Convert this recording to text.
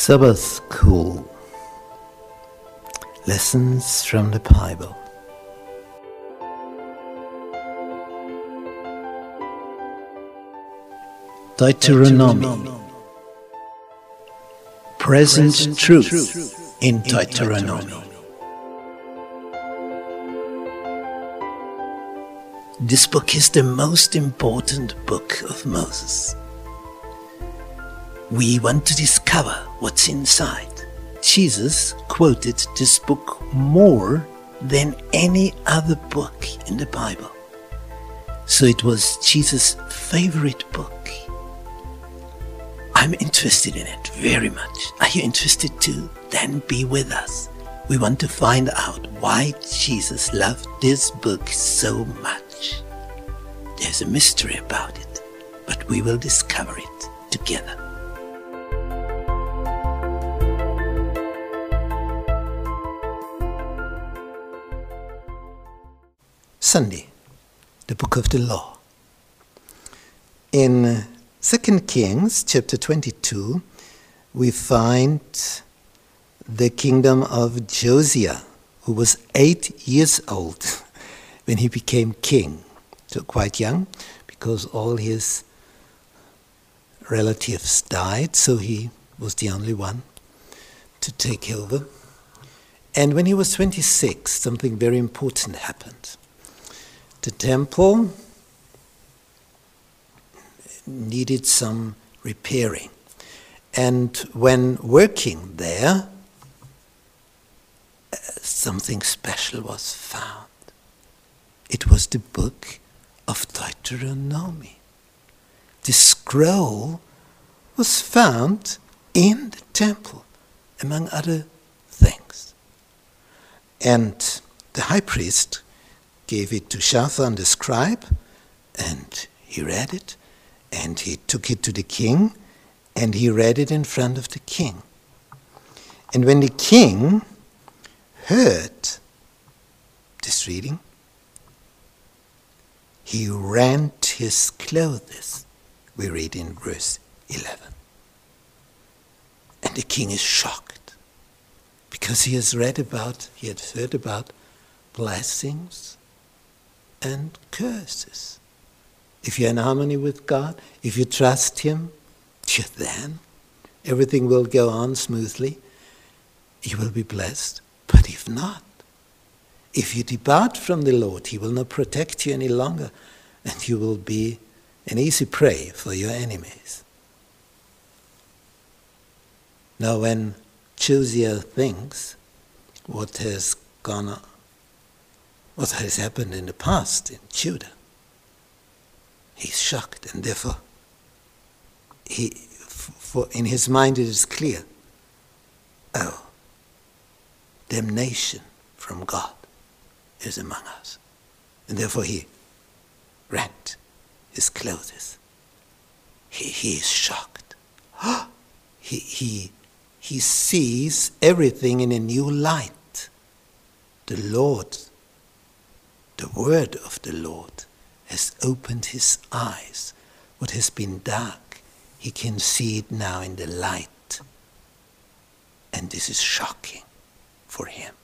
Sabbath School Lessons from the Bible. Deuteronomy Present Truth in Deuteronomy. This book is the most important book of Moses. We want to discover what's inside. Jesus quoted this book more than any other book in the Bible. So it was Jesus' favorite book. I'm interested in it very much. Are you interested too? Then be with us. We want to find out why Jesus loved this book so much. There's a mystery about it, but we will discover it together. Sunday, the book of the law. In 2 Kings chapter 22, we find the kingdom of Josiah, who was eight years old when he became king. So quite young, because all his relatives died, so he was the only one to take over. And when he was 26, something very important happened. The temple needed some repairing. And when working there, something special was found. It was the book of Deuteronomy. The scroll was found in the temple, among other things. And the high priest gave it to Shaphan the scribe, and he read it, and he took it to the king, and he read it in front of the king. And when the king heard this reading, he rent his clothes, we read in verse 11. And the king is shocked because he has read about, he had heard about blessings and curses. If you're in harmony with God, if you trust Him, then everything will go on smoothly. You will be blessed. But if not, if you depart from the Lord, He will not protect you any longer, and you will be an easy prey for your enemies. Now, when Josiah thinks what has gone on, what has happened in the past in Judah. He's shocked, and therefore, he, for in his mind it is clear. Oh, damnation from God is among us, and therefore he rent his clothes. He, he is shocked. he, he, he sees everything in a new light. The Lord the word of the Lord has opened his eyes. What has been dark, he can see it now in the light. And this is shocking for him.